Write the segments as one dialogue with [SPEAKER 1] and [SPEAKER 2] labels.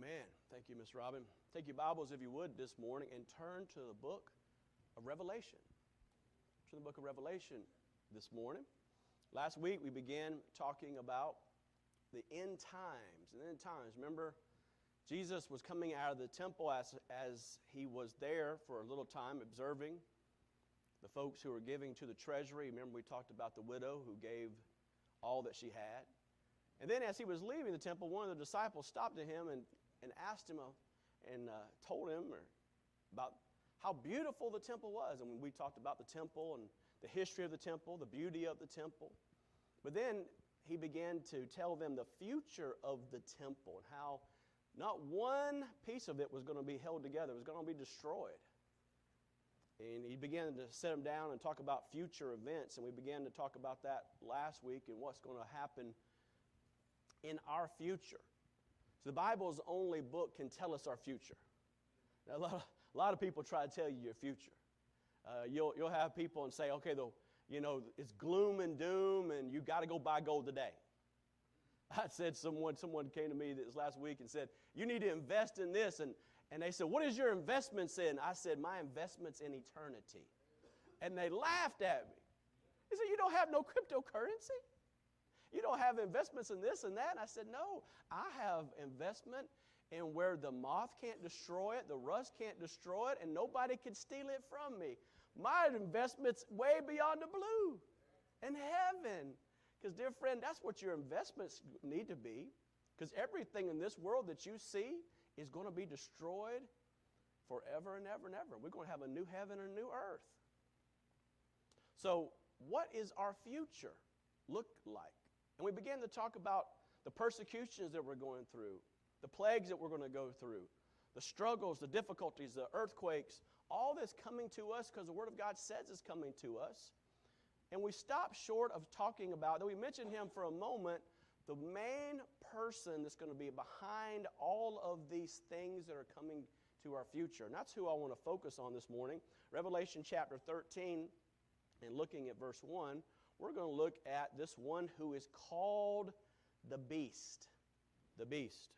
[SPEAKER 1] Amen. Thank you, Miss Robin. Take your Bibles, if you would, this morning and turn to the book of Revelation. To the book of Revelation this morning. Last week we began talking about the end times. And end times, remember, Jesus was coming out of the temple as, as he was there for a little time observing the folks who were giving to the treasury. Remember, we talked about the widow who gave all that she had. And then, as he was leaving the temple, one of the disciples stopped to him and, and asked him uh, and uh, told him about how beautiful the temple was. And we talked about the temple and the history of the temple, the beauty of the temple. But then he began to tell them the future of the temple and how not one piece of it was going to be held together, it was going to be destroyed. And he began to set them down and talk about future events. And we began to talk about that last week and what's going to happen in our future. So the Bible's only book can tell us our future. Now, a, lot of, a lot of people try to tell you your future. Uh, you'll, you'll have people and say, okay, the, you know, it's gloom and doom and you got to go buy gold today. I said someone, someone came to me this last week and said, you need to invest in this. And, and they said, what is your investments in? I said, my investment's in eternity. And they laughed at me. They said, you don't have no cryptocurrency? You don't have investments in this and that. And I said, No, I have investment in where the moth can't destroy it, the rust can't destroy it, and nobody can steal it from me. My investment's way beyond the blue in heaven. Because, dear friend, that's what your investments need to be. Because everything in this world that you see is going to be destroyed forever and ever and ever. We're going to have a new heaven and a new earth. So, what is our future look like? And we began to talk about the persecutions that we're going through, the plagues that we're going to go through, the struggles, the difficulties, the earthquakes, all this coming to us because the Word of God says it's coming to us. And we stopped short of talking about, that we mentioned him for a moment, the main person that's going to be behind all of these things that are coming to our future. And that's who I want to focus on this morning. Revelation chapter 13, and looking at verse 1, we're going to look at this one who is called the beast. The beast.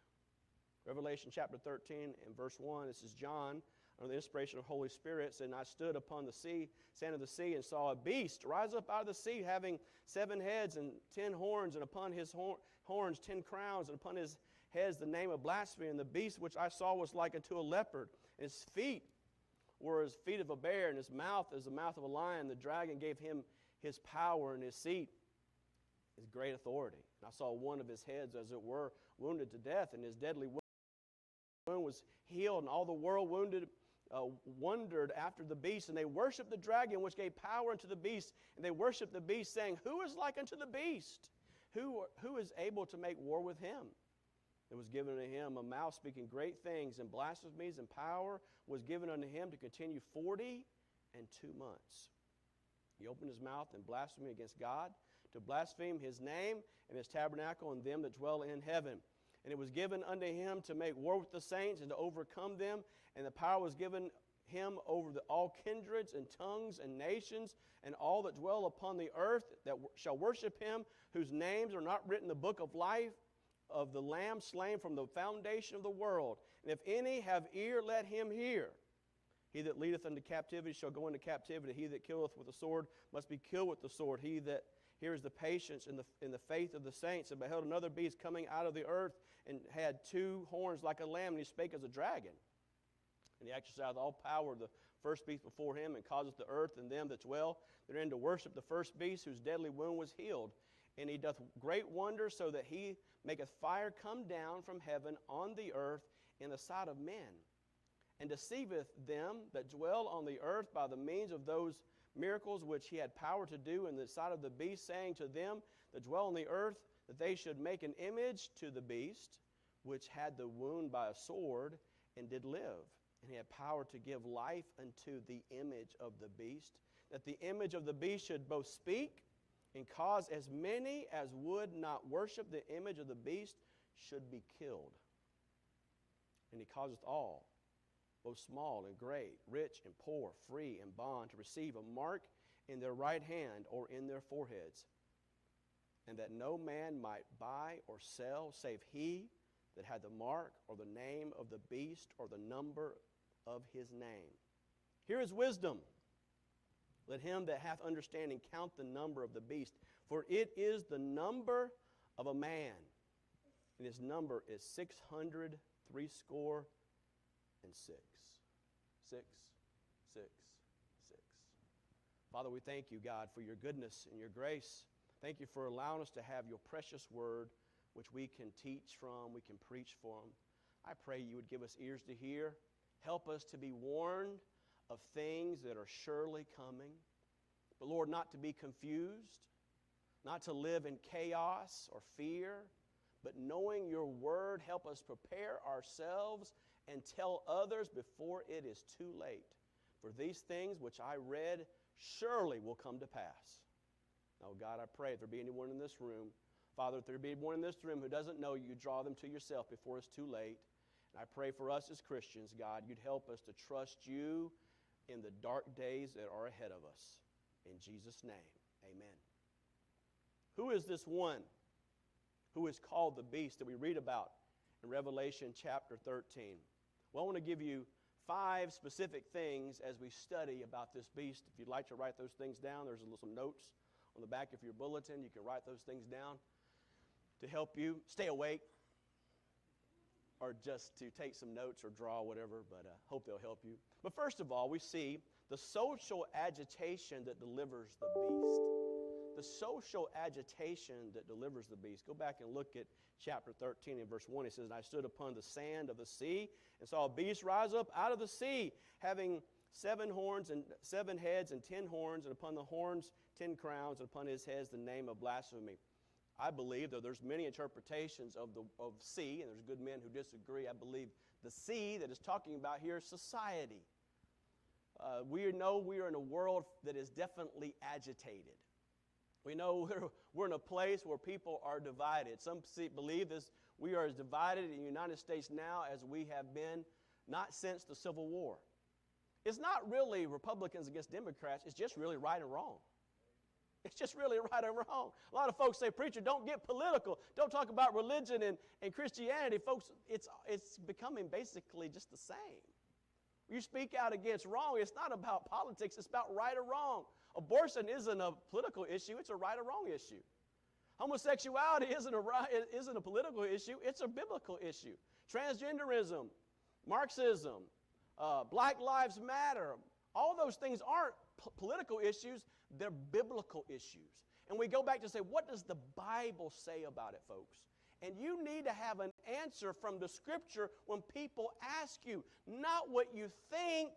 [SPEAKER 1] Revelation chapter 13 and verse 1, this is John, under the inspiration of Holy Spirit, And I stood upon the sea, sand of the sea, and saw a beast rise up out of the sea, having seven heads and ten horns, and upon his horns ten crowns, and upon his heads the name of blasphemy. And the beast which I saw was like unto a leopard, and his feet were as feet of a bear, and his mouth as the mouth of a lion. The dragon gave him his power and his seat, his great authority. And I saw one of his heads, as it were, wounded to death, and his deadly wound was healed, and all the world wounded. Uh, wondered after the beast, and they worshiped the dragon, which gave power unto the beast. And they worshiped the beast, saying, Who is like unto the beast? Who, who is able to make war with him? It was given unto him a mouth speaking great things, and blasphemies, and power was given unto him to continue forty and two months. He opened his mouth in blasphemy against God, to blaspheme his name and his tabernacle and them that dwell in heaven. And it was given unto him to make war with the saints and to overcome them. And the power was given him over the, all kindreds and tongues and nations and all that dwell upon the earth that w- shall worship him, whose names are not written in the book of life of the Lamb slain from the foundation of the world. And if any have ear, let him hear. He that leadeth unto captivity shall go into captivity. He that killeth with the sword must be killed with the sword. He that hears the patience and the, in the faith of the saints. And beheld another beast coming out of the earth and had two horns like a lamb, and he spake as a dragon. And he exercised all power of the first beast before him, and causeth the earth and them that dwell therein to worship the first beast, whose deadly wound was healed. And he doth great wonders, so that he maketh fire come down from heaven on the earth in the sight of men and deceiveth them that dwell on the earth by the means of those miracles which he had power to do in the sight of the beast, saying to them that dwell on the earth that they should make an image to the beast, which had the wound by a sword and did live. And he had power to give life unto the image of the beast, that the image of the beast should both speak and cause as many as would not worship the image of the beast should be killed. And he causeth all both small and great, rich and poor, free and bond, to receive a mark in their right hand or in their foreheads, and that no man might buy or sell save he that had the mark or the name of the beast or the number of his name. Here is wisdom. Let him that hath understanding count the number of the beast, for it is the number of a man, and his number is six hundred threescore and six. Six, six, six. Father, we thank you, God, for your goodness and your grace. Thank you for allowing us to have your precious word, which we can teach from, we can preach from. I pray you would give us ears to hear. Help us to be warned of things that are surely coming. But Lord, not to be confused, not to live in chaos or fear, but knowing your word, help us prepare ourselves and tell others before it is too late. For these things which I read surely will come to pass. Oh God, I pray if there be anyone in this room, Father, if there be anyone in this room who doesn't know you, draw them to yourself before it's too late. And I pray for us as Christians, God, you'd help us to trust you in the dark days that are ahead of us. In Jesus' name, amen. Who is this one who is called the beast that we read about in Revelation chapter 13? Well, I want to give you five specific things as we study about this beast. If you'd like to write those things down, there's some notes on the back of your bulletin. You can write those things down to help you stay awake or just to take some notes or draw whatever, but I uh, hope they'll help you. But first of all, we see the social agitation that delivers the beast. The social agitation that delivers the beast. Go back and look at chapter 13 and verse 1. It says, And I stood upon the sand of the sea and saw a beast rise up out of the sea, having seven horns and seven heads and ten horns, and upon the horns ten crowns, and upon his heads the name of blasphemy. I believe, though there's many interpretations of the of sea, and there's good men who disagree, I believe the sea that is talking about here is society. Uh, we know we are in a world that is definitely agitated. We know we're, we're in a place where people are divided. Some believe this, we are as divided in the United States now as we have been not since the Civil War. It's not really Republicans against Democrats, it's just really right and wrong. It's just really right and wrong. A lot of folks say, Preacher, don't get political. Don't talk about religion and, and Christianity. Folks, it's, it's becoming basically just the same. You speak out against wrong, it's not about politics, it's about right or wrong. Abortion isn't a political issue, it's a right or wrong issue. Homosexuality isn't a, right, isn't a political issue, it's a biblical issue. Transgenderism, Marxism, uh, Black Lives Matter, all those things aren't p- political issues, they're biblical issues. And we go back to say, what does the Bible say about it, folks? And you need to have an answer from the scripture when people ask you, not what you think,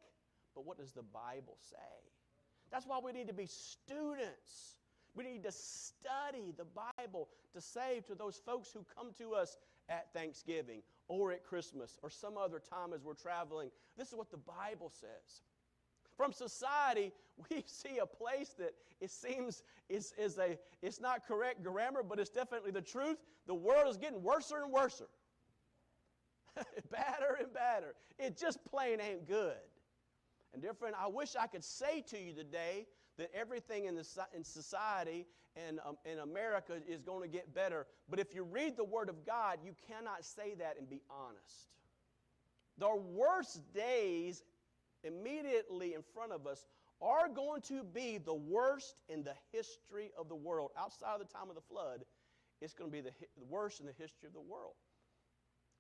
[SPEAKER 1] but what does the Bible say? That's why we need to be students. We need to study the Bible to say to those folks who come to us at Thanksgiving or at Christmas or some other time as we're traveling. This is what the Bible says. From society, we see a place that it seems is, is a, it's not correct grammar, but it's definitely the truth. The world is getting worse and worse. badder and badder. It just plain ain't good. And dear friend, I wish I could say to you today that everything in, the, in society and um, in America is going to get better. But if you read the Word of God, you cannot say that and be honest. The worst days immediately in front of us are going to be the worst in the history of the world. Outside of the time of the flood, it's going to be the, the worst in the history of the world.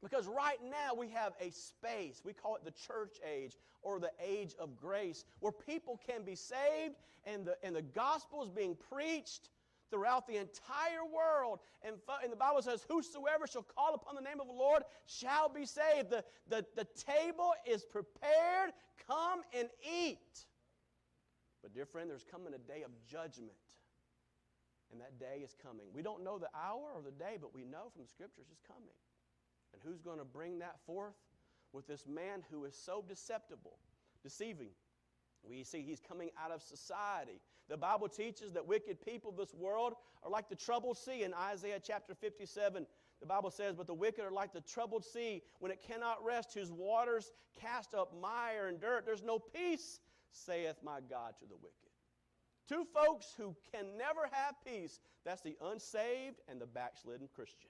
[SPEAKER 1] Because right now we have a space, we call it the church age or the age of grace, where people can be saved and the, and the gospel is being preached throughout the entire world. And, and the Bible says, Whosoever shall call upon the name of the Lord shall be saved. The, the, the table is prepared. Come and eat. But, dear friend, there's coming a day of judgment. And that day is coming. We don't know the hour or the day, but we know from the scriptures it's coming. And who's going to bring that forth? With this man who is so deceptible, deceiving. We see he's coming out of society. The Bible teaches that wicked people of this world are like the troubled sea in Isaiah chapter 57. The Bible says, But the wicked are like the troubled sea when it cannot rest, whose waters cast up mire and dirt. There's no peace, saith my God to the wicked. Two folks who can never have peace that's the unsaved and the backslidden Christian.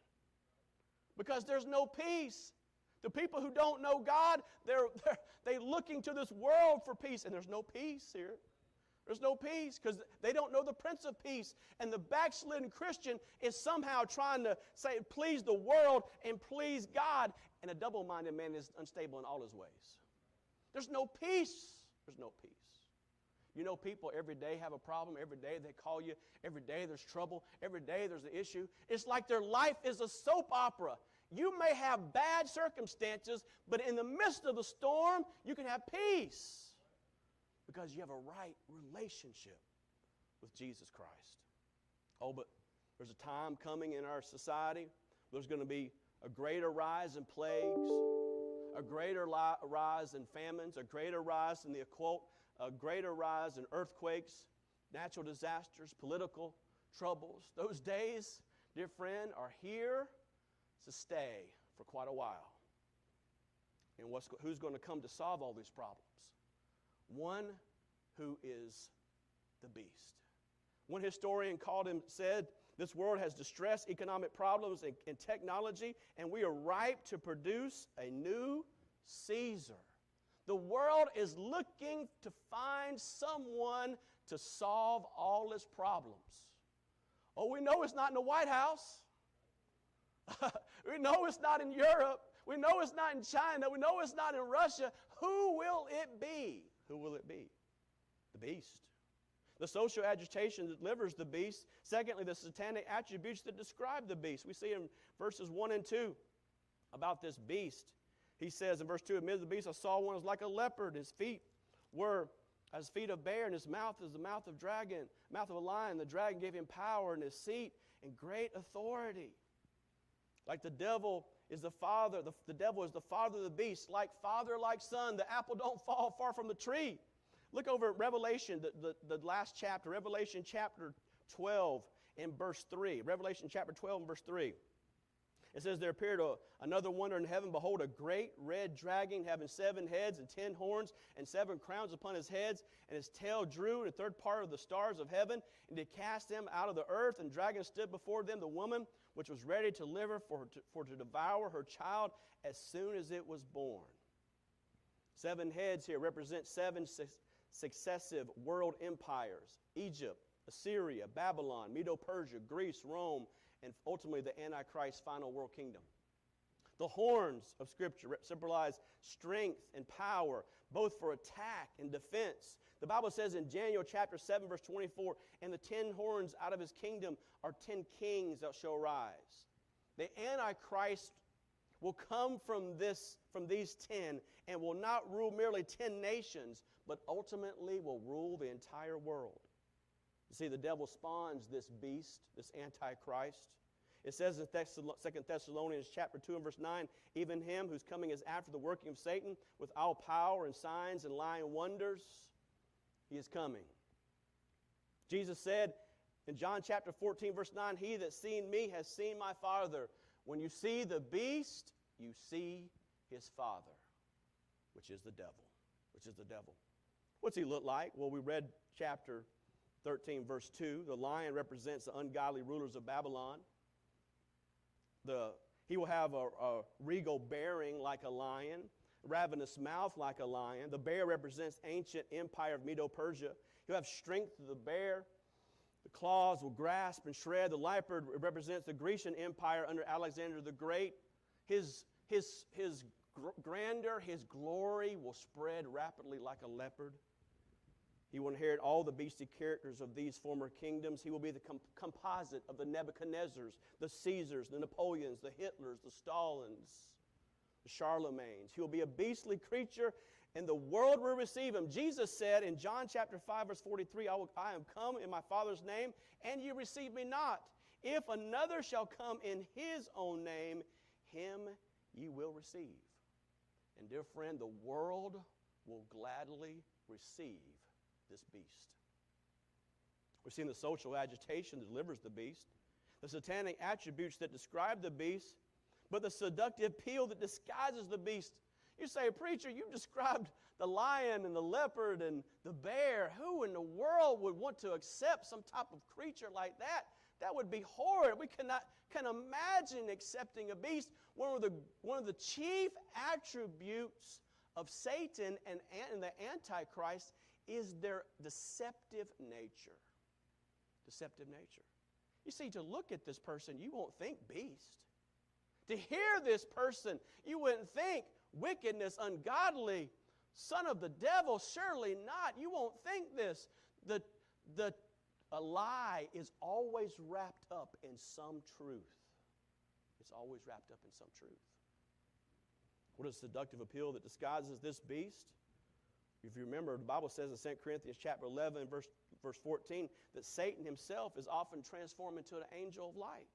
[SPEAKER 1] Because there's no peace. The people who don't know God, they're, they're they looking to this world for peace, and there's no peace here. There's no peace because they don't know the Prince of Peace. And the backslidden Christian is somehow trying to say, please the world and please God. And a double minded man is unstable in all his ways. There's no peace. There's no peace. You know, people every day have a problem. Every day they call you. Every day there's trouble. Every day there's an issue. It's like their life is a soap opera. You may have bad circumstances, but in the midst of the storm, you can have peace because you have a right relationship with Jesus Christ. Oh, but there's a time coming in our society there's going to be a greater rise in plagues, a greater rise in famines, a greater rise in the occult, a greater rise in earthquakes, natural disasters, political troubles. Those days, dear friend, are here to stay for quite a while. And who's going to come to solve all these problems? One who is the beast. One historian called him, said, This world has distress, economic problems, and, and technology, and we are ripe to produce a new Caesar. The world is looking to find someone to solve all its problems. Oh, we know it's not in the White House. we know it's not in Europe. We know it's not in China. We know it's not in Russia. Who will it be? Who will it be? The beast. The social agitation that delivers the beast. Secondly, the satanic attributes that describe the beast. We see in verses 1 and 2 about this beast. He says in verse 2 Amid the beast, I saw one as like a leopard. His feet were as feet of bear, and his mouth is the mouth of dragon, mouth of a lion. The dragon gave him power and his seat and great authority. Like the devil is the father, the, the devil is the father of the beast. Like father, like son, the apple don't fall far from the tree. Look over at Revelation, the, the, the last chapter, Revelation chapter 12 in verse 3. Revelation chapter 12 and verse 3. It says, There appeared a, another wonder in heaven. Behold, a great red dragon having seven heads and ten horns and seven crowns upon his heads, and his tail drew a third part of the stars of heaven, and did cast them out of the earth. And dragon stood before them, the woman which was ready to deliver for, for to devour her child as soon as it was born. Seven heads here represent seven su- successive world empires Egypt, Assyria, Babylon, Medo Persia, Greece, Rome, and ultimately the Antichrist's final world kingdom. The horns of Scripture symbolize strength and power, both for attack and defense. The Bible says in Daniel chapter 7, verse 24, and the ten horns out of his kingdom are ten kings that shall rise. The Antichrist will come from this from these ten and will not rule merely ten nations, but ultimately will rule the entire world. You see, the devil spawns this beast, this Antichrist. It says in 2 Thessalonians chapter 2 and verse 9, even him whose coming is after the working of Satan with all power and signs and lying wonders, he is coming. Jesus said in John chapter 14 verse 9, he that seen me has seen my Father. When you see the beast, you see his father, which is the devil, which is the devil. What's he look like? Well, we read chapter 13, verse 2. The lion represents the ungodly rulers of Babylon. The, he will have a, a regal bearing like a lion, ravenous mouth like a lion. The bear represents ancient empire of Medo-Persia. He'll have strength of the bear. The claws will grasp and shred. The leopard represents the Grecian empire under Alexander the Great. His, his, his grandeur, his glory will spread rapidly like a leopard. He will inherit all the beastly characters of these former kingdoms. He will be the com- composite of the Nebuchadnezzars, the Caesars, the Napoleons, the Hitlers, the Stalins, the Charlemagnes. He will be a beastly creature, and the world will receive him. Jesus said in John chapter 5, verse 43, I, will, I am come in my Father's name, and you receive me not. If another shall come in his own name, him ye will receive. And dear friend, the world will gladly receive this beast. We've seen the social agitation that delivers the beast, the satanic attributes that describe the beast, but the seductive appeal that disguises the beast. You say, Preacher, you described the lion and the leopard and the bear. Who in the world would want to accept some type of creature like that? That would be horrid. We cannot can imagine accepting a beast. One of the, one of the chief attributes of Satan and, and the Antichrist is their deceptive nature. Deceptive nature. You see, to look at this person, you won't think beast. To hear this person, you wouldn't think wickedness, ungodly, son of the devil. Surely not. You won't think this. The, the a lie is always wrapped up in some truth. It's always wrapped up in some truth. What is seductive appeal that disguises this beast? If you remember, the Bible says in 2 Corinthians chapter 11, verse, verse 14, that Satan himself is often transformed into an angel of light.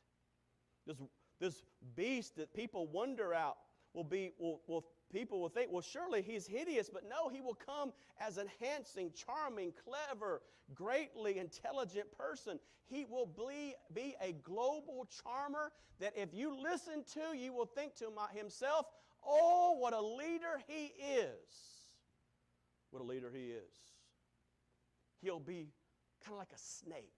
[SPEAKER 1] This, this beast that people wonder out will be will, will people will think, well, surely he's hideous, but no, he will come as an enhancing, charming, clever, greatly intelligent person. He will be, be a global charmer that if you listen to, you will think to my, himself, oh, what a leader he is. What a leader he is. He'll be kind of like a snake.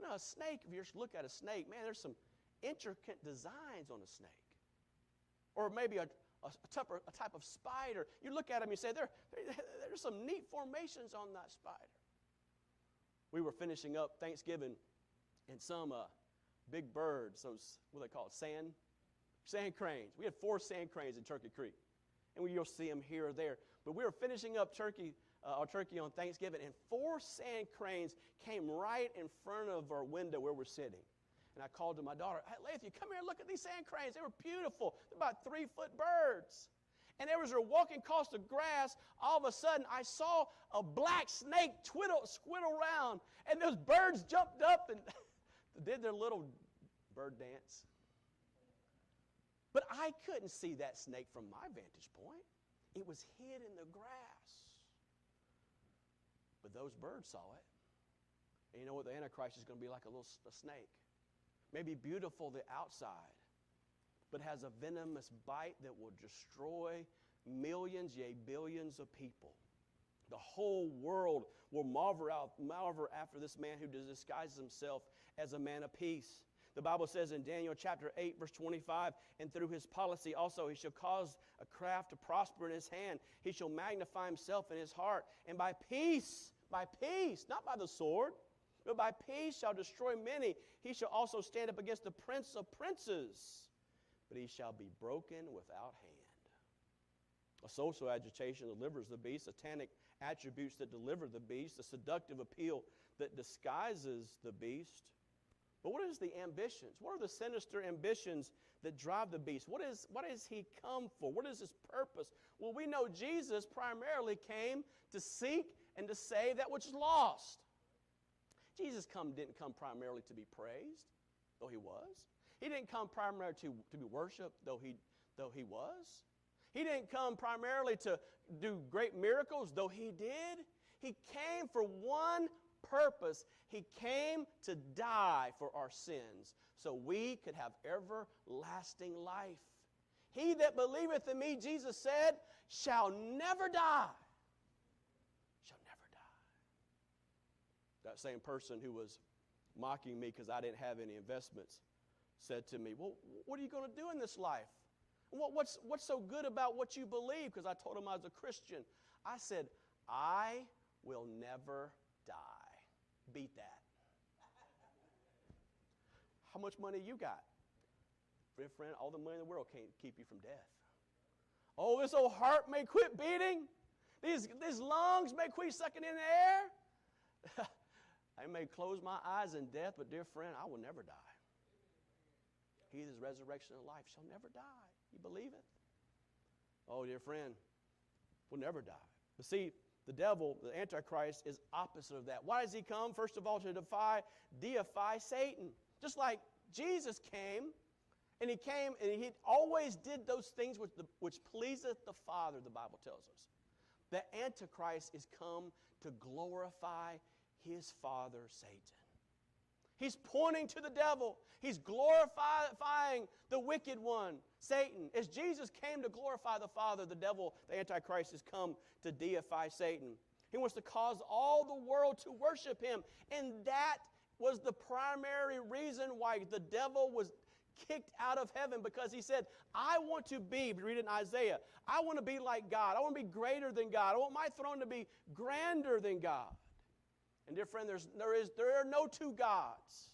[SPEAKER 1] Know, a snake, if you look at a snake, man, there's some intricate designs on a snake. Or maybe a, a, a type of spider. You look at them, you say, there, there's some neat formations on that spider. We were finishing up Thanksgiving and some uh, big birds, those, what they call sand, sand cranes. We had four sand cranes in Turkey Creek. And you'll see them here or there. But we were finishing up turkey, uh, our turkey on Thanksgiving, and four sand cranes came right in front of our window where we're sitting. And I called to my daughter, Hey, Lathy, come here and look at these sand cranes. They were beautiful. They're about three foot birds. And as we were walking across the grass, all of a sudden I saw a black snake twiddle, squiddle around. And those birds jumped up and did their little bird dance. But I couldn't see that snake from my vantage point. It was hid in the grass. But those birds saw it. And you know what? The Antichrist is going to be like a little a snake may be beautiful the outside, but has a venomous bite that will destroy millions, yea, billions of people. The whole world will marvel, out, marvel after this man who disguises himself as a man of peace. The Bible says in Daniel chapter 8, verse 25, and through his policy also he shall cause a craft to prosper in his hand. He shall magnify himself in his heart. And by peace, by peace, not by the sword, but by peace shall destroy many. He shall also stand up against the prince of princes, but he shall be broken without hand. A social agitation delivers the beast, satanic attributes that deliver the beast, a seductive appeal that disguises the beast. But what is the ambitions? What are the sinister ambitions that drive the beast? What is what has he come for? What is his purpose? Well, we know Jesus primarily came to seek and to save that which is lost. Jesus come, didn't come primarily to be praised, though he was. He didn't come primarily to, to be worshiped, though he, though he was. He didn't come primarily to do great miracles, though he did. He came for one purpose. He came to die for our sins so we could have everlasting life. He that believeth in me, Jesus said, shall never die. Shall never die. That same person who was mocking me because I didn't have any investments said to me, Well, what are you going to do in this life? What, what's, what's so good about what you believe? Because I told him I was a Christian. I said, I will never. Beat that. How much money you got? Friend, friend, all the money in the world can't keep you from death. Oh, this old heart may quit beating. These, these lungs may quit sucking in the air. I may close my eyes in death, but dear friend, I will never die. He is resurrection and life shall never die. You believe it? Oh, dear friend, will never die. But see, the devil, the Antichrist, is opposite of that. Why does he come? First of all, to defy, deify Satan. Just like Jesus came, and he came and he always did those things which, the, which pleaseth the Father, the Bible tells us. The Antichrist is come to glorify his father, Satan. He's pointing to the devil. He's glorifying the wicked one, Satan. As Jesus came to glorify the Father, the devil, the Antichrist, has come to deify Satan. He wants to cause all the world to worship him. And that was the primary reason why the devil was kicked out of heaven because he said, I want to be, read it in Isaiah, I want to be like God. I want to be greater than God. I want my throne to be grander than God. And dear friend, there's, there, is, there are no two gods.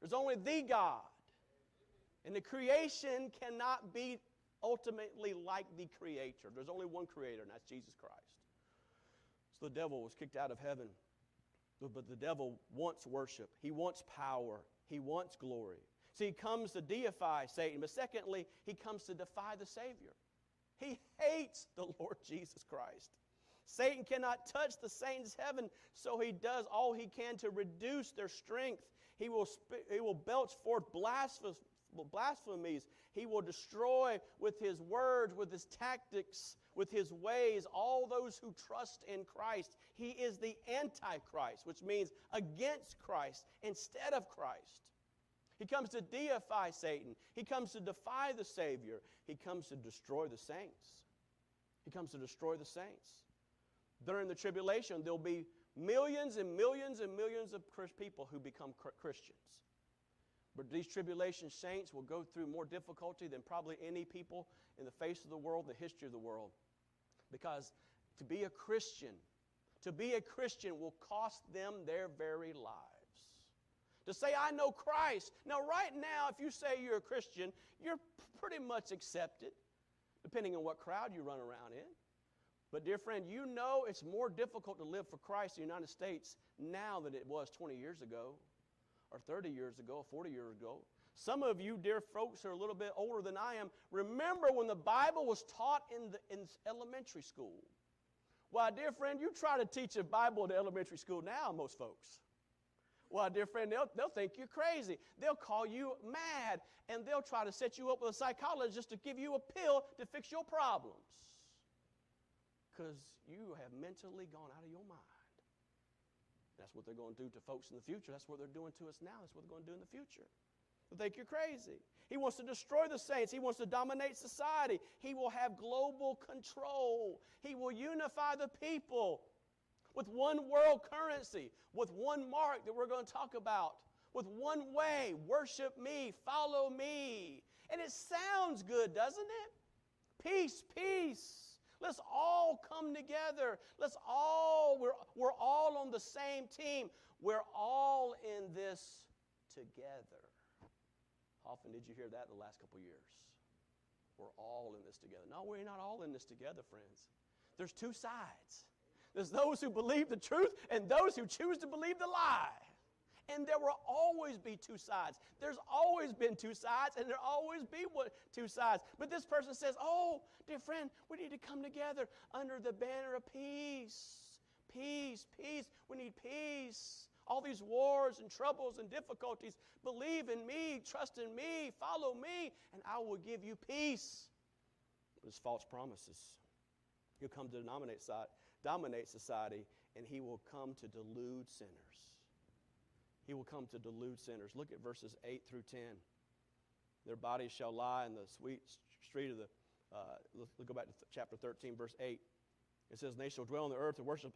[SPEAKER 1] There's only the God. And the creation cannot be ultimately like the creator. There's only one creator, and that's Jesus Christ. So the devil was kicked out of heaven. But the devil wants worship, he wants power, he wants glory. So he comes to deify Satan, but secondly, he comes to defy the Savior. He hates the Lord Jesus Christ. Satan cannot touch the saints' heaven, so he does all he can to reduce their strength. He will, he will belch forth blasphemies. He will destroy with his words, with his tactics, with his ways, all those who trust in Christ. He is the Antichrist, which means against Christ instead of Christ. He comes to deify Satan. He comes to defy the Savior. He comes to destroy the saints. He comes to destroy the saints. During the tribulation, there'll be millions and millions and millions of people who become Christians. But these tribulation saints will go through more difficulty than probably any people in the face of the world, the history of the world. Because to be a Christian, to be a Christian will cost them their very lives. To say, I know Christ. Now, right now, if you say you're a Christian, you're pretty much accepted, depending on what crowd you run around in. But, dear friend, you know it's more difficult to live for Christ in the United States now than it was 20 years ago, or 30 years ago, or 40 years ago. Some of you, dear folks, are a little bit older than I am. Remember when the Bible was taught in, the, in elementary school? Why, dear friend, you try to teach a Bible in elementary school now, most folks. Well, dear friend, they'll, they'll think you're crazy. They'll call you mad, and they'll try to set you up with a psychologist to give you a pill to fix your problems. Because you have mentally gone out of your mind. That's what they're going to do to folks in the future. That's what they're doing to us now. That's what they're going to do in the future. They think you're crazy. He wants to destroy the saints. He wants to dominate society. He will have global control. He will unify the people with one world currency, with one mark that we're going to talk about, with one way worship me, follow me. And it sounds good, doesn't it? Peace, peace. Let's all come together. Let's all, we're, we're all on the same team. We're all in this together. How Often did you hear that in the last couple years? We're all in this together. No, we're not all in this together, friends. There's two sides. There's those who believe the truth and those who choose to believe the lie. And there will always be two sides. There's always been two sides, and there'll always be one, two sides. But this person says, Oh, dear friend, we need to come together under the banner of peace. Peace, peace. We need peace all these wars and troubles and difficulties. Believe in me, trust in me, follow me, and I will give you peace. But it's false promises. He'll come to dominate, dominate society, and he will come to delude sinners. He will come to delude sinners. Look at verses 8 through 10. Their bodies shall lie in the sweet street of the, uh, let's go back to th- chapter 13, verse 8. It says, They shall dwell on the earth and worship,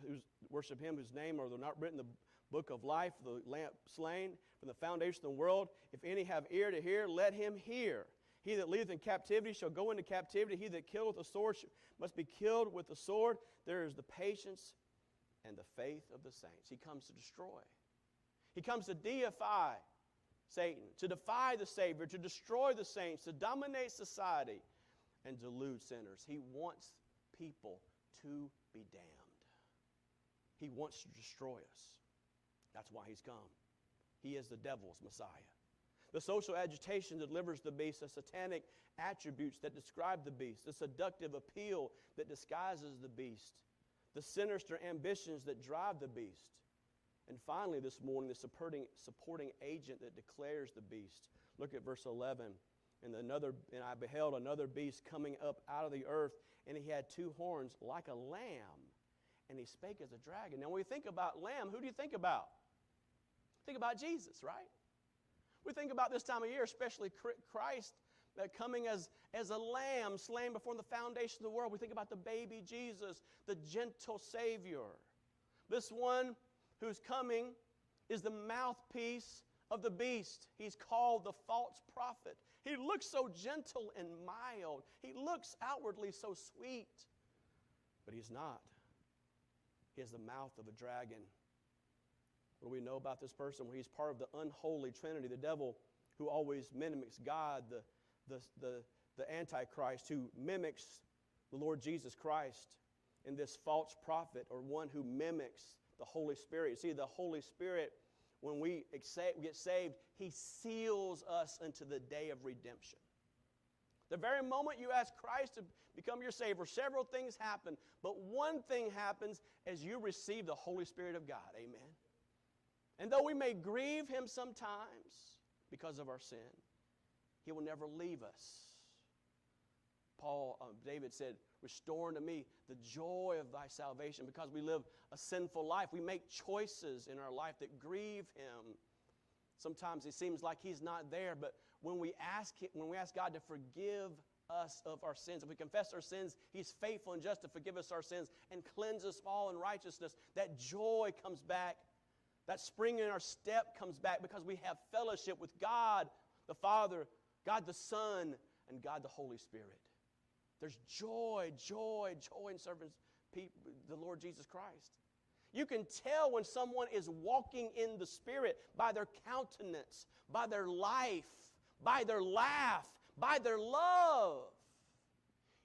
[SPEAKER 1] worship him whose name are not written in the book of life, the lamb slain from the foundation of the world. If any have ear to hear, let him hear. He that leadeth in captivity shall go into captivity. He that killeth a sword must be killed with the sword. There is the patience and the faith of the saints. He comes to destroy. He comes to deify Satan, to defy the Savior, to destroy the saints, to dominate society, and delude sinners. He wants people to be damned. He wants to destroy us. That's why he's come. He is the devil's Messiah. The social agitation delivers the beast, the satanic attributes that describe the beast, the seductive appeal that disguises the beast, the sinister ambitions that drive the beast. And finally, this morning, the supporting, supporting agent that declares the beast. Look at verse 11. And, another, and I beheld another beast coming up out of the earth, and he had two horns like a lamb, and he spake as a dragon. Now, when we think about lamb, who do you think about? Think about Jesus, right? We think about this time of year, especially Christ uh, coming as, as a lamb slain before the foundation of the world. We think about the baby Jesus, the gentle Savior. This one who's coming is the mouthpiece of the beast. He's called the false prophet. He looks so gentle and mild, he looks outwardly so sweet, but he's not. He has the mouth of a dragon. What do we know about this person? Well, he's part of the unholy trinity, the devil who always mimics God, the, the, the, the Antichrist who mimics the Lord Jesus Christ, and this false prophet or one who mimics the Holy Spirit. See, the Holy Spirit, when we get saved, He seals us into the day of redemption. The very moment you ask Christ to become your Savior, several things happen, but one thing happens as you receive the Holy Spirit of God. Amen. And though we may grieve Him sometimes because of our sin, He will never leave us. Paul, uh, David said, Restore unto me the joy of thy salvation because we live a sinful life. We make choices in our life that grieve him. Sometimes it seems like he's not there, but when we ask him, when we ask God to forgive us of our sins, if we confess our sins, he's faithful and just to forgive us our sins and cleanse us all in righteousness. That joy comes back. That spring in our step comes back because we have fellowship with God the Father, God the Son, and God the Holy Spirit. There's joy, joy, joy in serving the Lord Jesus Christ. You can tell when someone is walking in the Spirit by their countenance, by their life, by their laugh, by their love.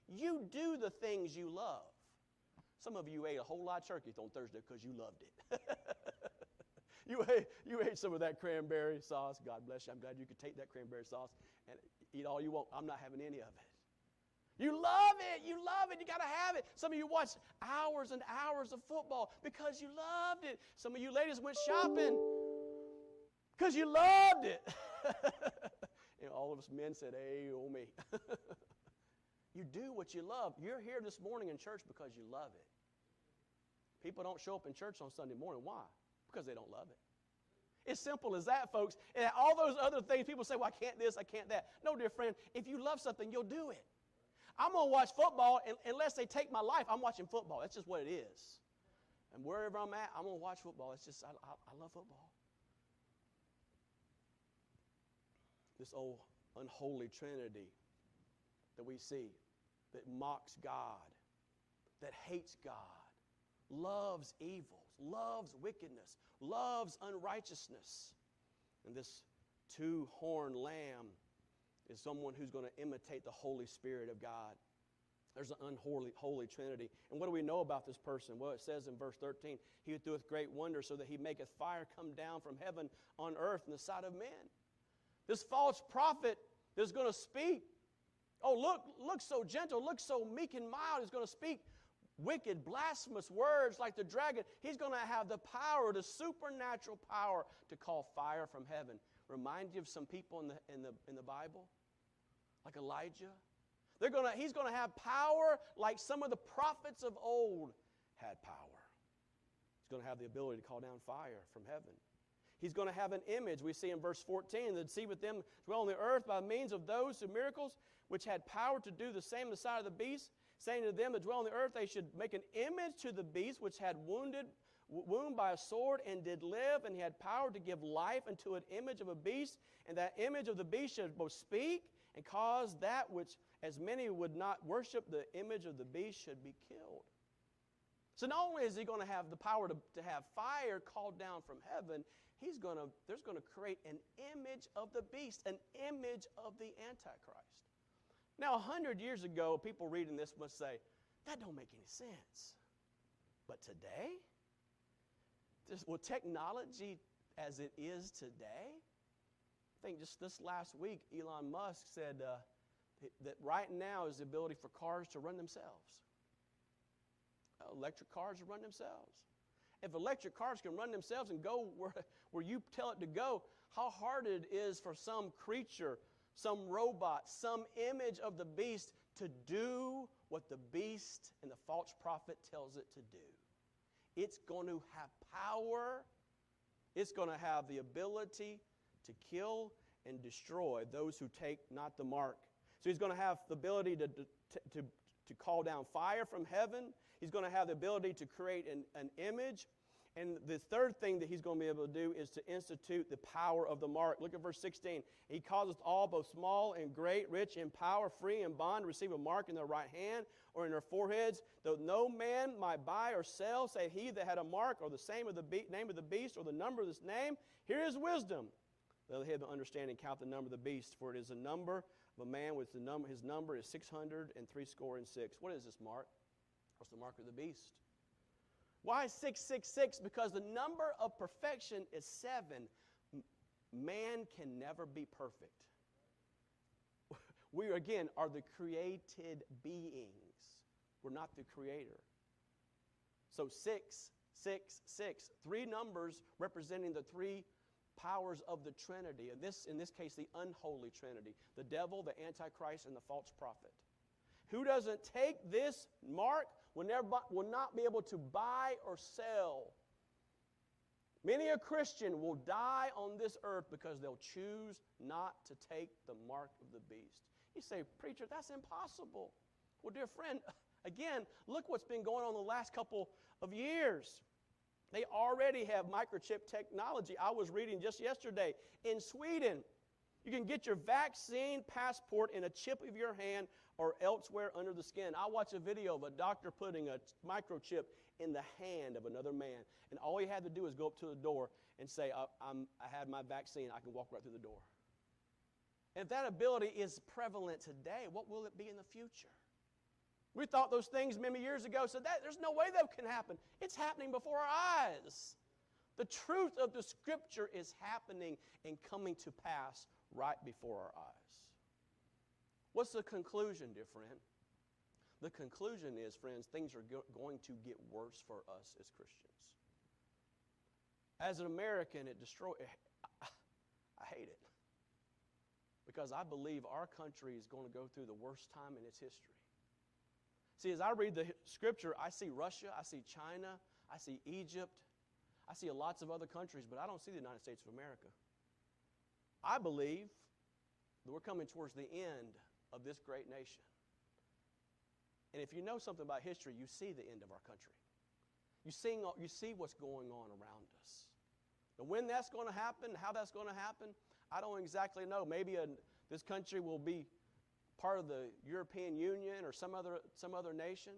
[SPEAKER 1] You do the things you love. Some of you ate a whole lot of turkey on Thursday because you loved it. you, ate, you ate some of that cranberry sauce. God bless you. I'm glad you could take that cranberry sauce and eat all you want. I'm not having any of it. You love it. You love it. You got to have it. Some of you watch hours and hours of football because you loved it. Some of you ladies went shopping because you loved it. and all of us men said, Hey, oh me. you do what you love. You're here this morning in church because you love it. People don't show up in church on Sunday morning. Why? Because they don't love it. It's simple as that, folks. And all those other things, people say, well, I can't this, I can't that. No, dear friend, if you love something, you'll do it. I'm going to watch football unless they take my life. I'm watching football. That's just what it is. And wherever I'm at, I'm going to watch football. It's just, I, I, I love football. This old unholy trinity that we see that mocks God, that hates God, loves evils, loves wickedness, loves unrighteousness. And this two horned lamb is someone who's going to imitate the Holy Spirit of God. There's an unholy holy Trinity. And what do we know about this person? Well, it says in verse 13, He doeth great wonders, so that he maketh fire come down from heaven on earth in the sight of men. This false prophet is going to speak. Oh, look, look so gentle, look so meek and mild. He's going to speak wicked, blasphemous words like the dragon. He's going to have the power, the supernatural power to call fire from heaven. Remind you of some people in the, in the, in the Bible? Like Elijah. They're gonna, he's going to have power like some of the prophets of old had power. He's going to have the ability to call down fire from heaven. He's going to have an image, we see in verse 14, that see with them dwell on the earth by means of those who miracles which had power to do the same the side of the beast, saying to them that dwell on the earth they should make an image to the beast which had wounded wound by a sword and did live, and he had power to give life unto an image of a beast, and that image of the beast should both speak and cause that which, as many would not worship the image of the beast, should be killed. So not only is he going to have the power to, to have fire called down from heaven, he's going to, there's going to create an image of the beast, an image of the Antichrist. Now, a hundred years ago, people reading this must say, that don't make any sense. But today, this, well, technology as it is today, I think just this last week, Elon Musk said uh, that right now is the ability for cars to run themselves. Electric cars run themselves. If electric cars can run themselves and go where, where you tell it to go, how hard it is for some creature, some robot, some image of the beast to do what the beast and the false prophet tells it to do. It's going to have power, it's going to have the ability to kill and destroy those who take not the mark. So he's going to have the ability to, to, to, call down fire from heaven. He's going to have the ability to create an, an image. And the third thing that he's going to be able to do is to institute the power of the mark. Look at verse 16. He causeth all, both small and great, rich and power, free and bond, to receive a mark in their right hand or in their foreheads, though no man might buy or sell, save he that had a mark, or the same of the be- name of the beast, or the number of this name. Here is wisdom. Let him understand and count the number of the beast, for it is a number of a man with the number. His number is six hundred and three score and six. What is this mark? What's the mark of the beast? Why 666? Because the number of perfection is seven. Man can never be perfect. We, again, are the created beings. We're not the creator. So, six, six, six, three numbers representing the three powers of the Trinity. In this, in this case, the unholy Trinity the devil, the Antichrist, and the false prophet. Who doesn't take this mark will, never, will not be able to buy or sell. Many a Christian will die on this earth because they'll choose not to take the mark of the beast. You say, Preacher, that's impossible. Well, dear friend, again, look what's been going on the last couple of years. They already have microchip technology. I was reading just yesterday in Sweden, you can get your vaccine passport in a chip of your hand or elsewhere under the skin. I watched a video of a doctor putting a microchip in the hand of another man, and all he had to do was go up to the door and say, I, I had my vaccine, I can walk right through the door. And if that ability is prevalent today, what will it be in the future? We thought those things many years ago, so that there's no way that can happen. It's happening before our eyes. The truth of the scripture is happening and coming to pass right before our eyes. What's the conclusion, dear friend? The conclusion is, friends, things are go- going to get worse for us as Christians. As an American, it destroys. I hate it because I believe our country is going to go through the worst time in its history. See, as I read the scripture, I see Russia, I see China, I see Egypt, I see lots of other countries, but I don't see the United States of America. I believe that we're coming towards the end of this great nation. And if you know something about history, you see the end of our country. You see, you see what's going on around us. Now, when that's going to happen, how that's going to happen, I don't exactly know. Maybe a, this country will be part of the European Union or some other, some other nation.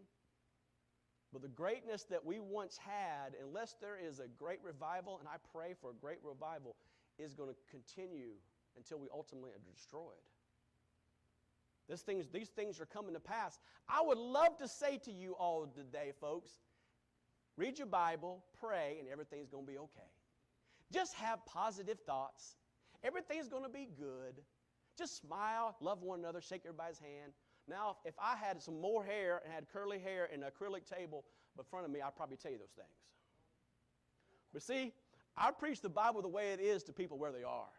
[SPEAKER 1] But the greatness that we once had, unless there is a great revival, and I pray for a great revival, is going to continue until we ultimately are destroyed. This things, these things are coming to pass. I would love to say to you all today, folks, read your Bible, pray, and everything's going to be okay. Just have positive thoughts. Everything's going to be good. Just smile, love one another, shake everybody's hand. Now, if I had some more hair and had curly hair and an acrylic table in front of me, I'd probably tell you those things. But see, I preach the Bible the way it is to people where they are.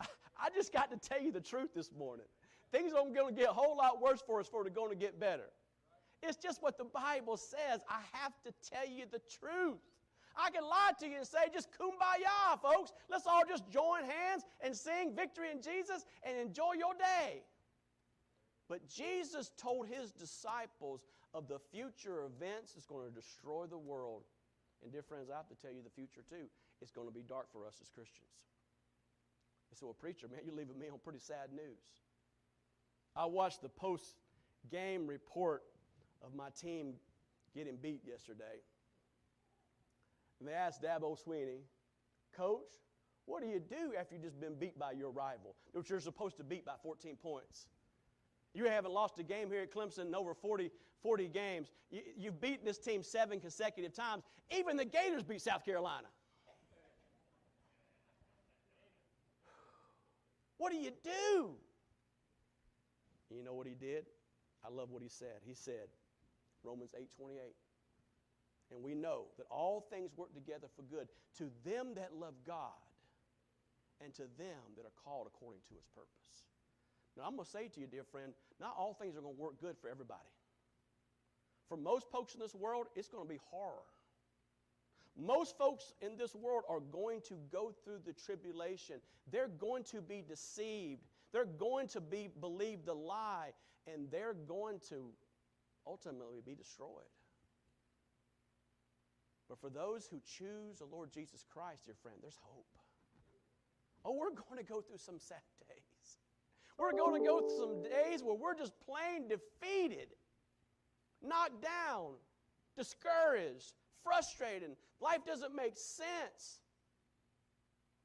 [SPEAKER 1] I just got to tell you the truth this morning. Things aren't going to get a whole lot worse for us for they're going to get better. It's just what the Bible says. I have to tell you the truth. I can lie to you and say, just kumbaya, folks. Let's all just join hands and sing victory in Jesus and enjoy your day. But Jesus told his disciples of the future events that's going to destroy the world. And, dear friends, I have to tell you the future too. It's going to be dark for us as Christians. They said, Well, preacher, man, you're leaving me on pretty sad news. I watched the post game report of my team getting beat yesterday. And they asked Dabo Swinney, Coach, what do you do after you've just been beat by your rival, which you're supposed to beat by 14 points? You haven't lost a game here at Clemson in over 40, 40 games. You, you've beaten this team seven consecutive times. Even the Gators beat South Carolina. What do you do? You know what he did? I love what he said. He said, Romans 8 28. And we know that all things work together for good to them that love God and to them that are called according to his purpose. Now, I'm going to say to you, dear friend, not all things are going to work good for everybody. For most folks in this world, it's going to be horror. Most folks in this world are going to go through the tribulation. They're going to be deceived. They're going to be believe the lie, and they're going to ultimately be destroyed. But for those who choose the Lord Jesus Christ, dear friend, there's hope. Oh, we're going to go through some sad days. We're going to go through some days where we're just plain defeated, knocked down, discouraged, frustrated. Life doesn't make sense.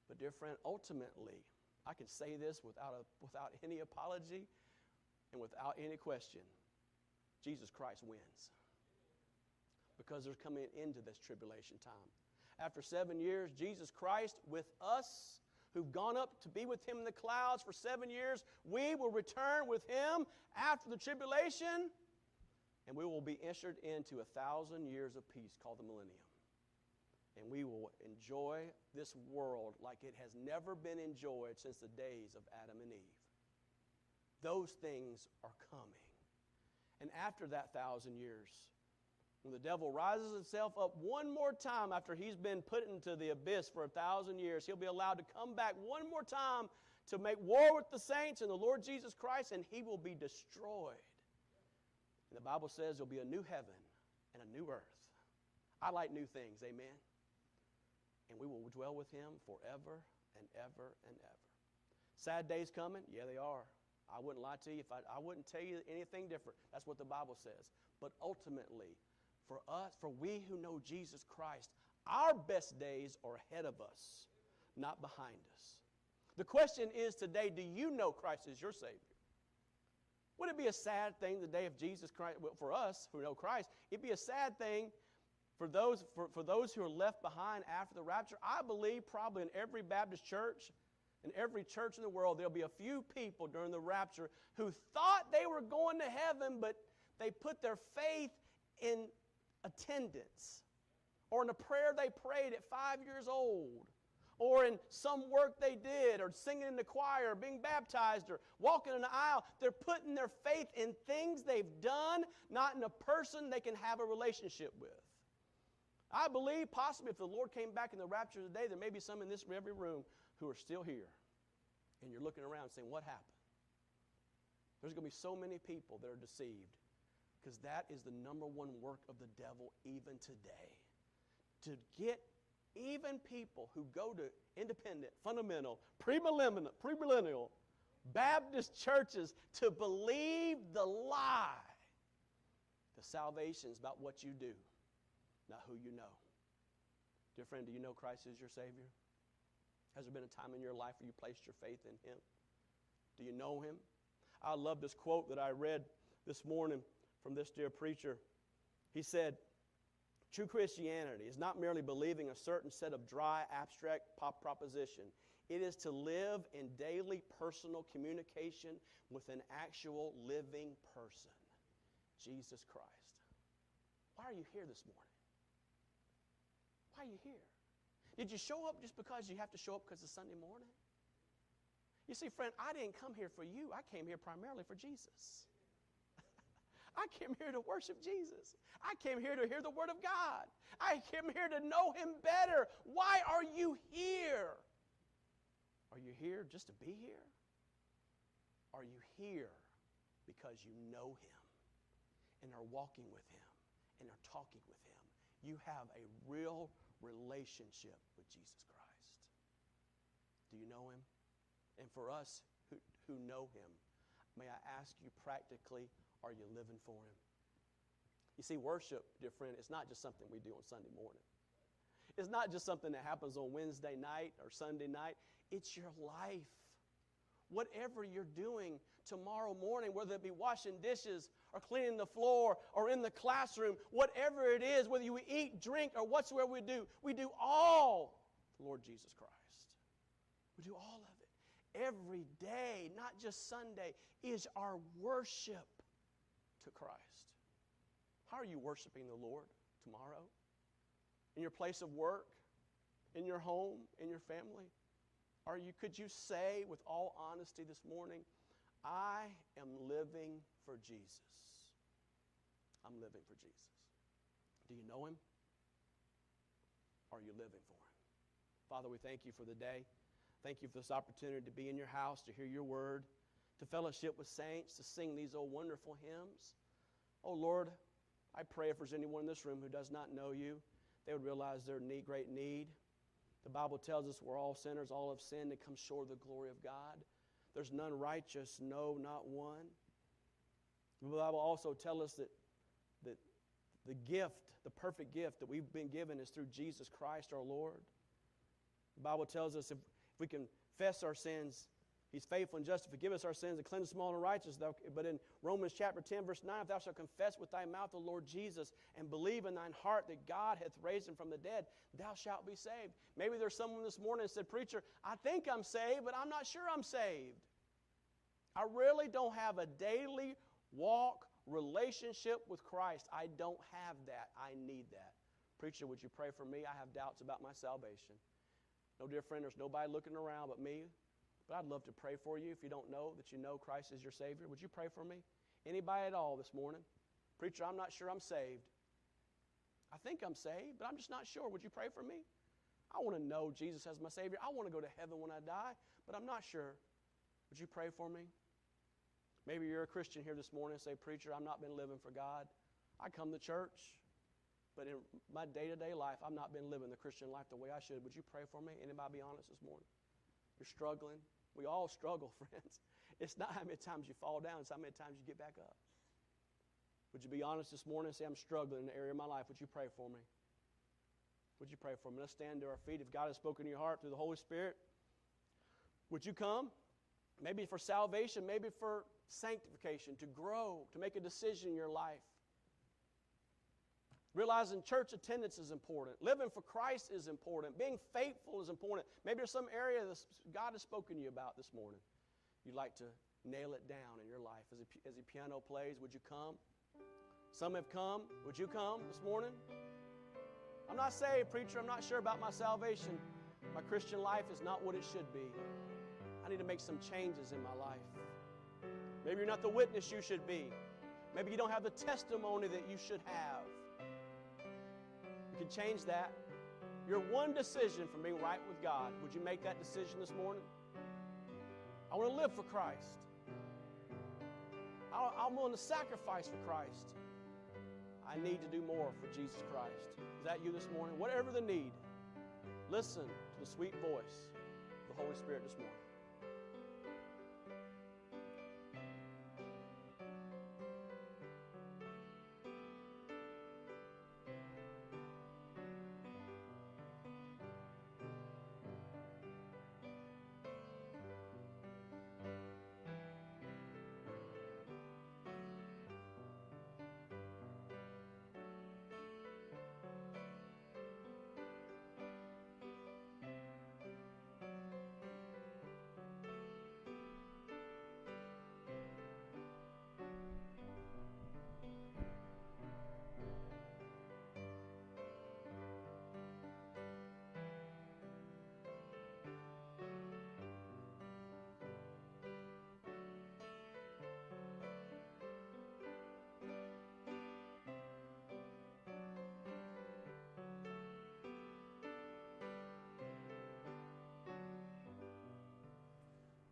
[SPEAKER 1] But, dear friend, ultimately, I can say this without, a, without any apology and without any question Jesus Christ wins. Because there's coming into this tribulation time. After seven years, Jesus Christ with us, who've gone up to be with him in the clouds for seven years, we will return with him after the tribulation, and we will be ushered into a thousand years of peace called the millennium. And we will enjoy this world like it has never been enjoyed since the days of Adam and Eve. Those things are coming. And after that thousand years, when the devil rises himself up one more time after he's been put into the abyss for a thousand years, he'll be allowed to come back one more time to make war with the saints and the Lord Jesus Christ, and he will be destroyed. And the Bible says there'll be a new heaven and a new earth. I like new things, amen. And we will dwell with him forever and ever and ever. Sad days coming? Yeah, they are. I wouldn't lie to you if I, I wouldn't tell you anything different. That's what the Bible says. But ultimately, for us, for we who know Jesus Christ, our best days are ahead of us, not behind us. The question is today do you know Christ is your Savior? Would it be a sad thing the day of Jesus Christ, well, for us who know Christ, it'd be a sad thing for those, for, for those who are left behind after the rapture? I believe probably in every Baptist church, in every church in the world, there'll be a few people during the rapture who thought they were going to heaven, but they put their faith in attendance or in a prayer they prayed at five years old or in some work they did or singing in the choir or being baptized or walking in the aisle. They're putting their faith in things they've done, not in a person they can have a relationship with. I believe possibly if the Lord came back in the rapture today, there may be some in this every room who are still here. And you're looking around saying, What happened? There's going to be so many people that are deceived because that is the number one work of the devil even today. To get even people who go to independent, fundamental, premillennial, premillennial Baptist churches to believe the lie. The salvation is about what you do, not who you know. Dear friend, do you know Christ is your Savior? Has there been a time in your life where you placed your faith in Him? Do you know Him? I love this quote that I read this morning from this dear preacher. He said, True Christianity is not merely believing a certain set of dry, abstract pop proposition. It is to live in daily personal communication with an actual living person, Jesus Christ. Why are you here this morning? Why are you here? Did you show up just because you have to show up because it's Sunday morning? You see, friend, I didn't come here for you. I came here primarily for Jesus. I came here to worship Jesus. I came here to hear the Word of God. I came here to know Him better. Why are you here? Are you here just to be here? Are you here because you know Him and are walking with Him and are talking with Him? You have a real relationship with Jesus Christ. Do you know Him? And for us who, who know Him, may I ask you practically, are you living for Him? You see, worship, dear friend, it's not just something we do on Sunday morning. It's not just something that happens on Wednesday night or Sunday night. It's your life. Whatever you're doing tomorrow morning, whether it be washing dishes or cleaning the floor or in the classroom, whatever it is, whether you eat, drink, or whatsoever we do, we do all the Lord Jesus Christ. We do all of it. Every day, not just Sunday, is our worship to Christ. How are you worshiping the Lord tomorrow? In your place of work, in your home, in your family? Are you, could you say with all honesty this morning, I am living for Jesus? I'm living for Jesus. Do you know him? Are you living for him? Father, we thank you for the day. Thank you for this opportunity to be in your house, to hear your word, to fellowship with saints, to sing these old wonderful hymns. Oh Lord, I pray if there's anyone in this room who does not know you, they would realize their need, great need. The Bible tells us we're all sinners, all have sinned and come short of the glory of God. There's none righteous, no, not one. The Bible also tells us that, that the gift, the perfect gift that we've been given is through Jesus Christ our Lord. The Bible tells us if, if we confess our sins, He's faithful and just to forgive us our sins and cleanse us from all unrighteousness. But in Romans chapter 10, verse 9, if thou shalt confess with thy mouth the Lord Jesus and believe in thine heart that God hath raised him from the dead, thou shalt be saved. Maybe there's someone this morning that said, Preacher, I think I'm saved, but I'm not sure I'm saved. I really don't have a daily walk relationship with Christ. I don't have that. I need that. Preacher, would you pray for me? I have doubts about my salvation. No, dear friend, there's nobody looking around but me. But I'd love to pray for you if you don't know that you know Christ is your Savior. Would you pray for me? Anybody at all this morning? Preacher, I'm not sure I'm saved. I think I'm saved, but I'm just not sure. Would you pray for me? I want to know Jesus as my Savior. I want to go to heaven when I die, but I'm not sure. Would you pray for me? Maybe you're a Christian here this morning and say, Preacher, I've not been living for God. I come to church, but in my day to day life, I've not been living the Christian life the way I should. Would you pray for me? Anybody be honest this morning? You're struggling. We all struggle, friends. It's not how many times you fall down, it's how many times you get back up. Would you be honest this morning and say, I'm struggling in the area of my life? Would you pray for me? Would you pray for me? Let's stand to our feet. If God has spoken to your heart through the Holy Spirit, would you come? Maybe for salvation, maybe for sanctification, to grow, to make a decision in your life. Realizing church attendance is important. Living for Christ is important. Being faithful is important. Maybe there's some area that God has spoken to you about this morning. You'd like to nail it down in your life. As, a, the piano plays, would you come? Some have come. Would you come this morning? I'm not saying, preacher, I'm not sure about my salvation. My Christian life is not what it should be. I need to make some changes in my life. Maybe you're not the witness you should be. Maybe you don't have the testimony that you should have can change that. You're one decision from being right with God. Would you make that decision this morning? I want to live for Christ. I'm willing to sacrifice for Christ. I need to do more for Jesus Christ. Is that you this morning? Whatever the need, listen to the sweet voice of the Holy Spirit this morning.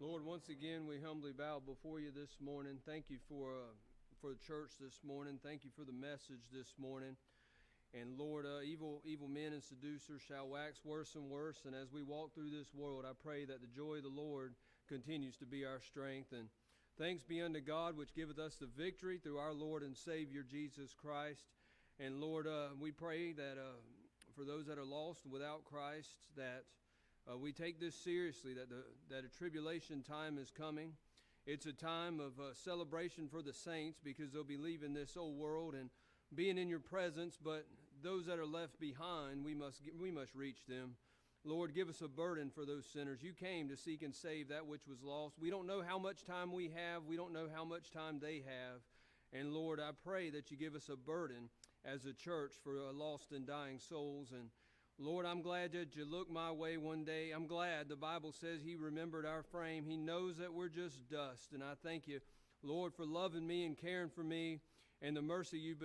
[SPEAKER 2] Lord, once again, we humbly bow before you this morning. Thank you for, uh, for the church this morning. Thank you for the message this morning. And Lord, uh, evil, evil men and seducers shall wax worse and worse. And as we walk through this world, I pray that the joy of the Lord continues to be our strength. And thanks be unto God, which giveth us the victory through our Lord and Savior Jesus Christ. And Lord, uh, we pray that uh, for those that are lost without Christ, that uh, we take this seriously that, the, that a tribulation time is coming. It's a time of uh, celebration for the saints because they'll be leaving this old world and being in your presence. But those that are left behind, we must, we must reach them. Lord, give us a burden for those sinners. You came to seek and save that which was lost. We don't know how much time we have, we don't know how much time they have. And Lord, I pray that you give us a burden as a church for lost and dying souls. And Lord, I'm glad that you look my way one day. I'm glad the Bible says He remembered our frame. He knows that we're just dust. And I thank you, Lord, for loving me and caring for me and the mercy you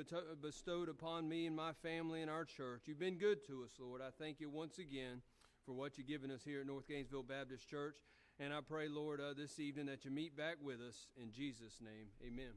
[SPEAKER 2] bestowed upon me and my family and our church. You've been good to us, Lord. I thank you once again for what you've given us here at North Gainesville Baptist Church. And I pray, Lord, uh, this evening that you meet back with us. In Jesus' name, amen.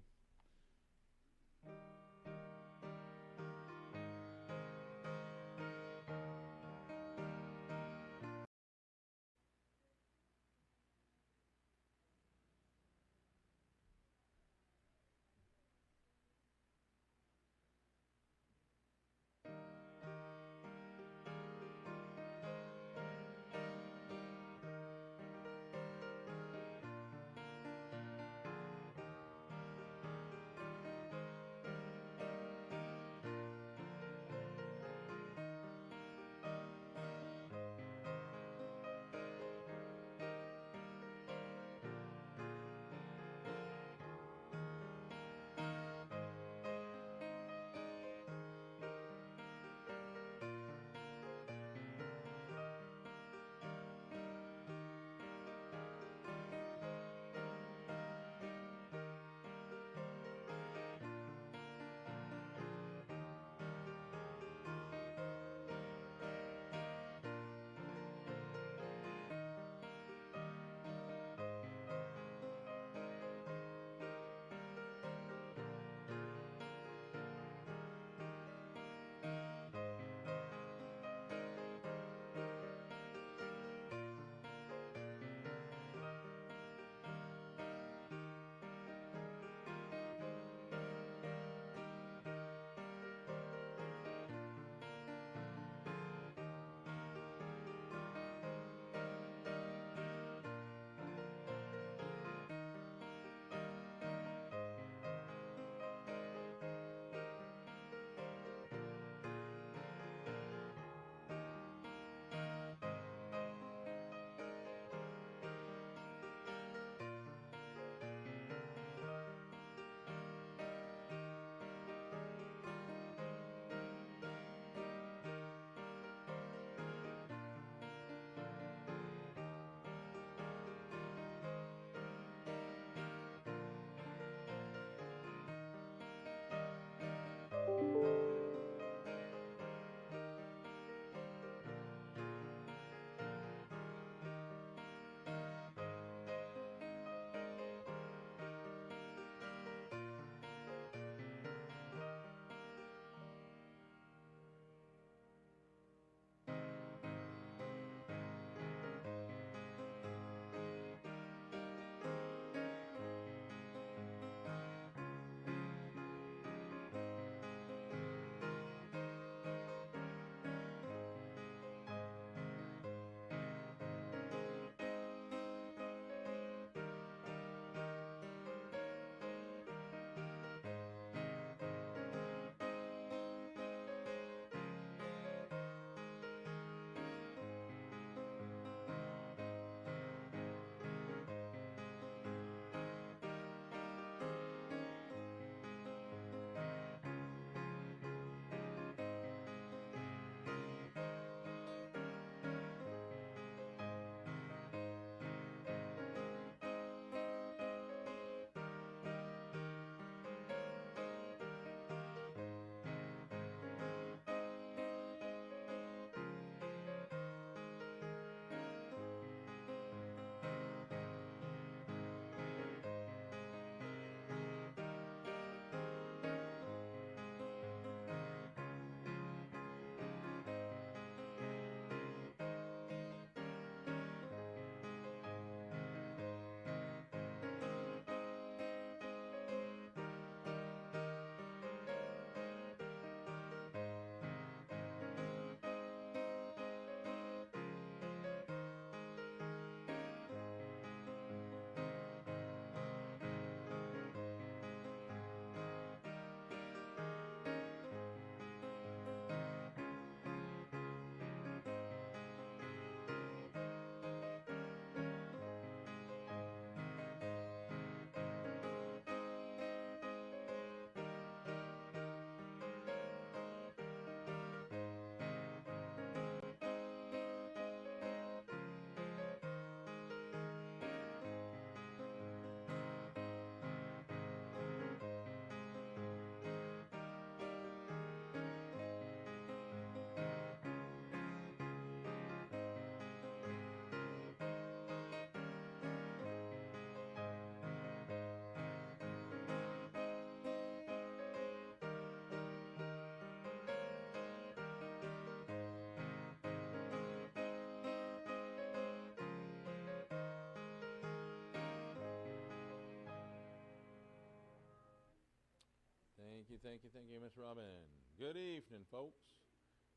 [SPEAKER 3] Thank you, thank you, thank you, Miss Robin. Good evening, folks.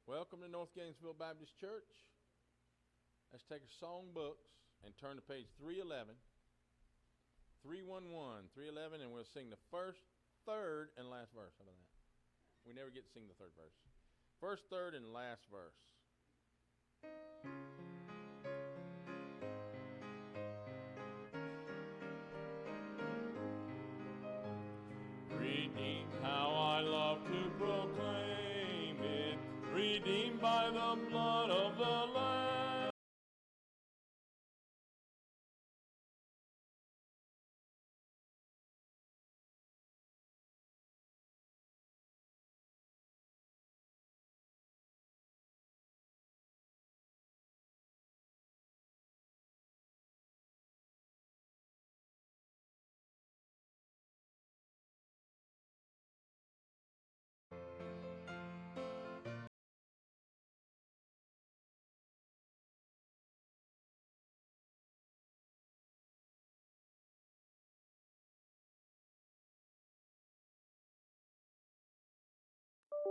[SPEAKER 3] Welcome to North Gainesville Baptist Church. Let's take our song books and turn to page 311. 311, 311, and we'll sing the first, third, and last verse. How about that? We never get to sing the third verse. First, third, and last verse.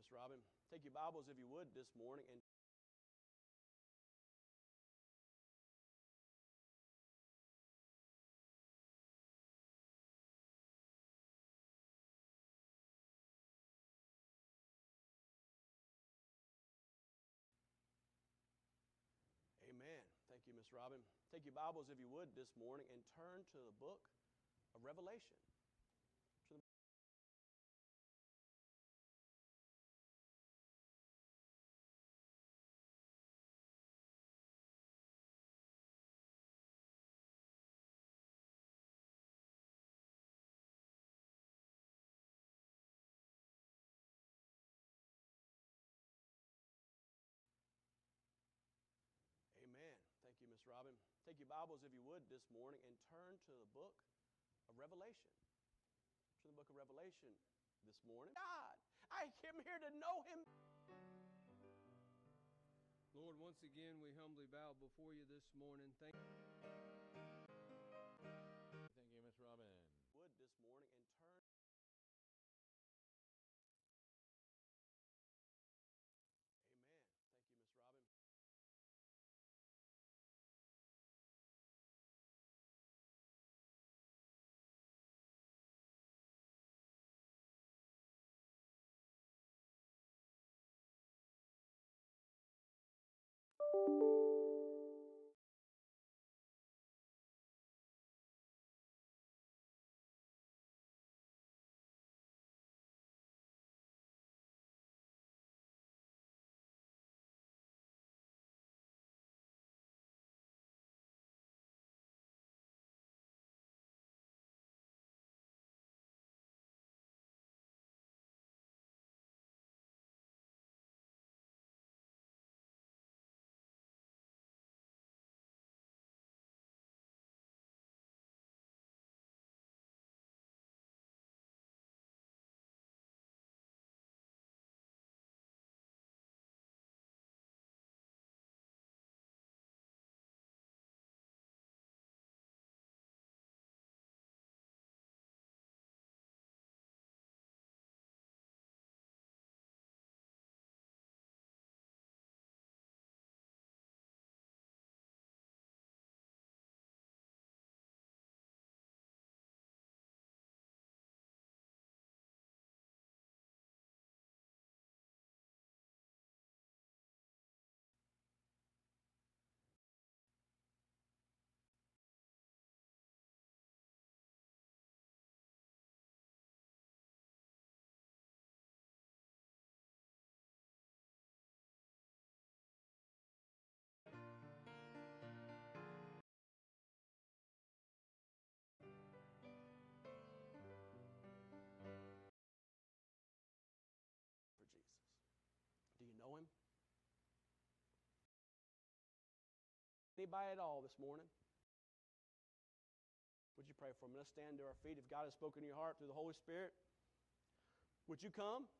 [SPEAKER 1] Miss Robin. Take your Bibles, if you would, this morning and Amen. Thank you, Miss Robin. Take your Bibles, if you would, this morning and turn to the book of Revelation. Robin. Take your Bibles, if you would, this morning and turn to the book of Revelation. To the book of Revelation this morning. God, I came here to know Him.
[SPEAKER 2] Lord, once again, we humbly bow before you this morning. Thank
[SPEAKER 3] Thank
[SPEAKER 1] Anybody at all this morning? Would you pray for me? Let's stand to our feet. If God has spoken to your heart through the Holy Spirit, would you come?